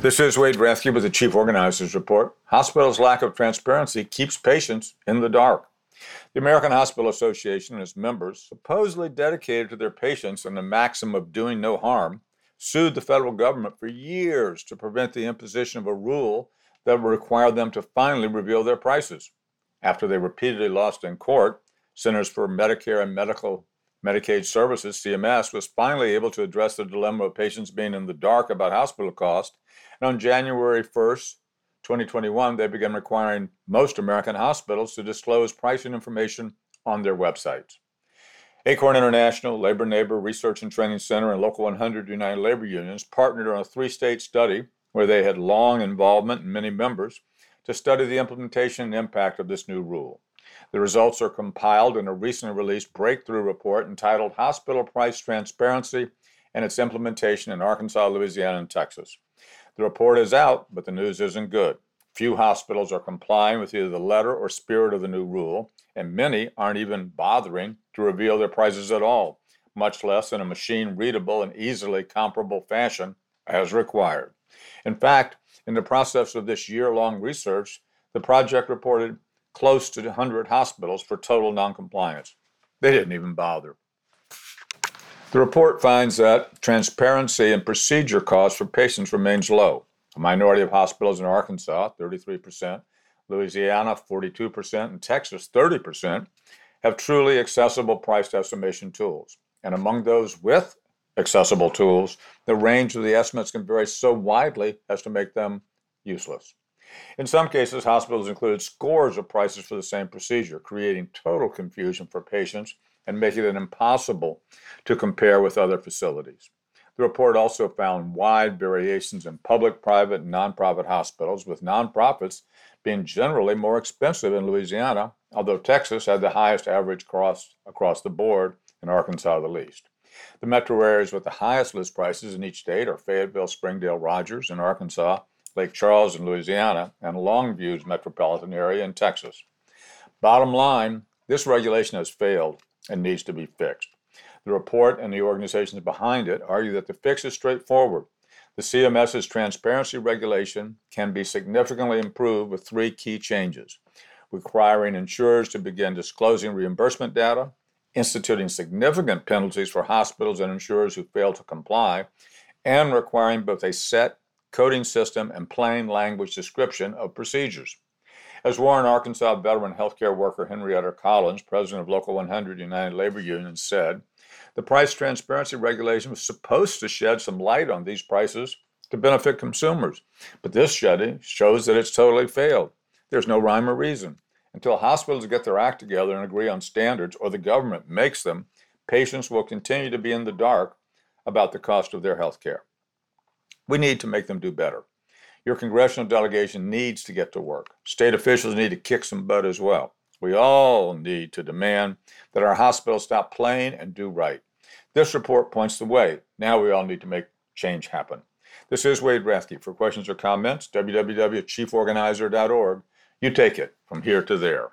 This is Wade Rathke with the Chief Organizers Report. Hospitals' lack of transparency keeps patients in the dark. The American Hospital Association and its members, supposedly dedicated to their patients and the maxim of doing no harm, sued the federal government for years to prevent the imposition of a rule that would require them to finally reveal their prices. After they repeatedly lost in court, Centers for Medicare and Medical Medicaid Services, CMS, was finally able to address the dilemma of patients being in the dark about hospital costs and on January 1st, 2021, they began requiring most American hospitals to disclose pricing information on their websites. Acorn International, Labor Neighbor Research and Training Center, and Local 100 United Labor Unions partnered on a three state study where they had long involvement and many members to study the implementation and impact of this new rule. The results are compiled in a recently released breakthrough report entitled Hospital Price Transparency and its Implementation in Arkansas, Louisiana, and Texas. The report is out, but the news isn't good. Few hospitals are complying with either the letter or spirit of the new rule, and many aren't even bothering to reveal their prices at all, much less in a machine readable and easily comparable fashion as required. In fact, in the process of this year long research, the project reported close to 100 hospitals for total noncompliance. They didn't even bother. The report finds that transparency and procedure costs for patients remains low. A minority of hospitals in Arkansas, 33%, Louisiana, 42%, and Texas, 30%, have truly accessible price estimation tools. And among those with accessible tools, the range of the estimates can vary so widely as to make them useless. In some cases, hospitals include scores of prices for the same procedure, creating total confusion for patients and making it impossible to compare with other facilities. The report also found wide variations in public, private, and nonprofit hospitals, with nonprofits being generally more expensive in Louisiana, although Texas had the highest average cost across the board and Arkansas the least. The metro areas with the highest list prices in each state are Fayetteville, Springdale, Rogers in Arkansas, Lake Charles in Louisiana, and Longview's metropolitan area in Texas. Bottom line, this regulation has failed and needs to be fixed. The report and the organizations behind it argue that the fix is straightforward. The CMS's transparency regulation can be significantly improved with three key changes requiring insurers to begin disclosing reimbursement data, instituting significant penalties for hospitals and insurers who fail to comply, and requiring both a set coding system and plain language description of procedures. As Warren, Arkansas veteran healthcare worker Henrietta Collins, president of Local 100 United Labor Union, said, the price transparency regulation was supposed to shed some light on these prices to benefit consumers, but this study shows that it's totally failed. There's no rhyme or reason. Until hospitals get their act together and agree on standards, or the government makes them, patients will continue to be in the dark about the cost of their health care. We need to make them do better. Your congressional delegation needs to get to work. State officials need to kick some butt as well. We all need to demand that our hospitals stop playing and do right. This report points the way. Now we all need to make change happen. This is Wade Rathke. For questions or comments, www.chieforganizer.org. You take it from here to there.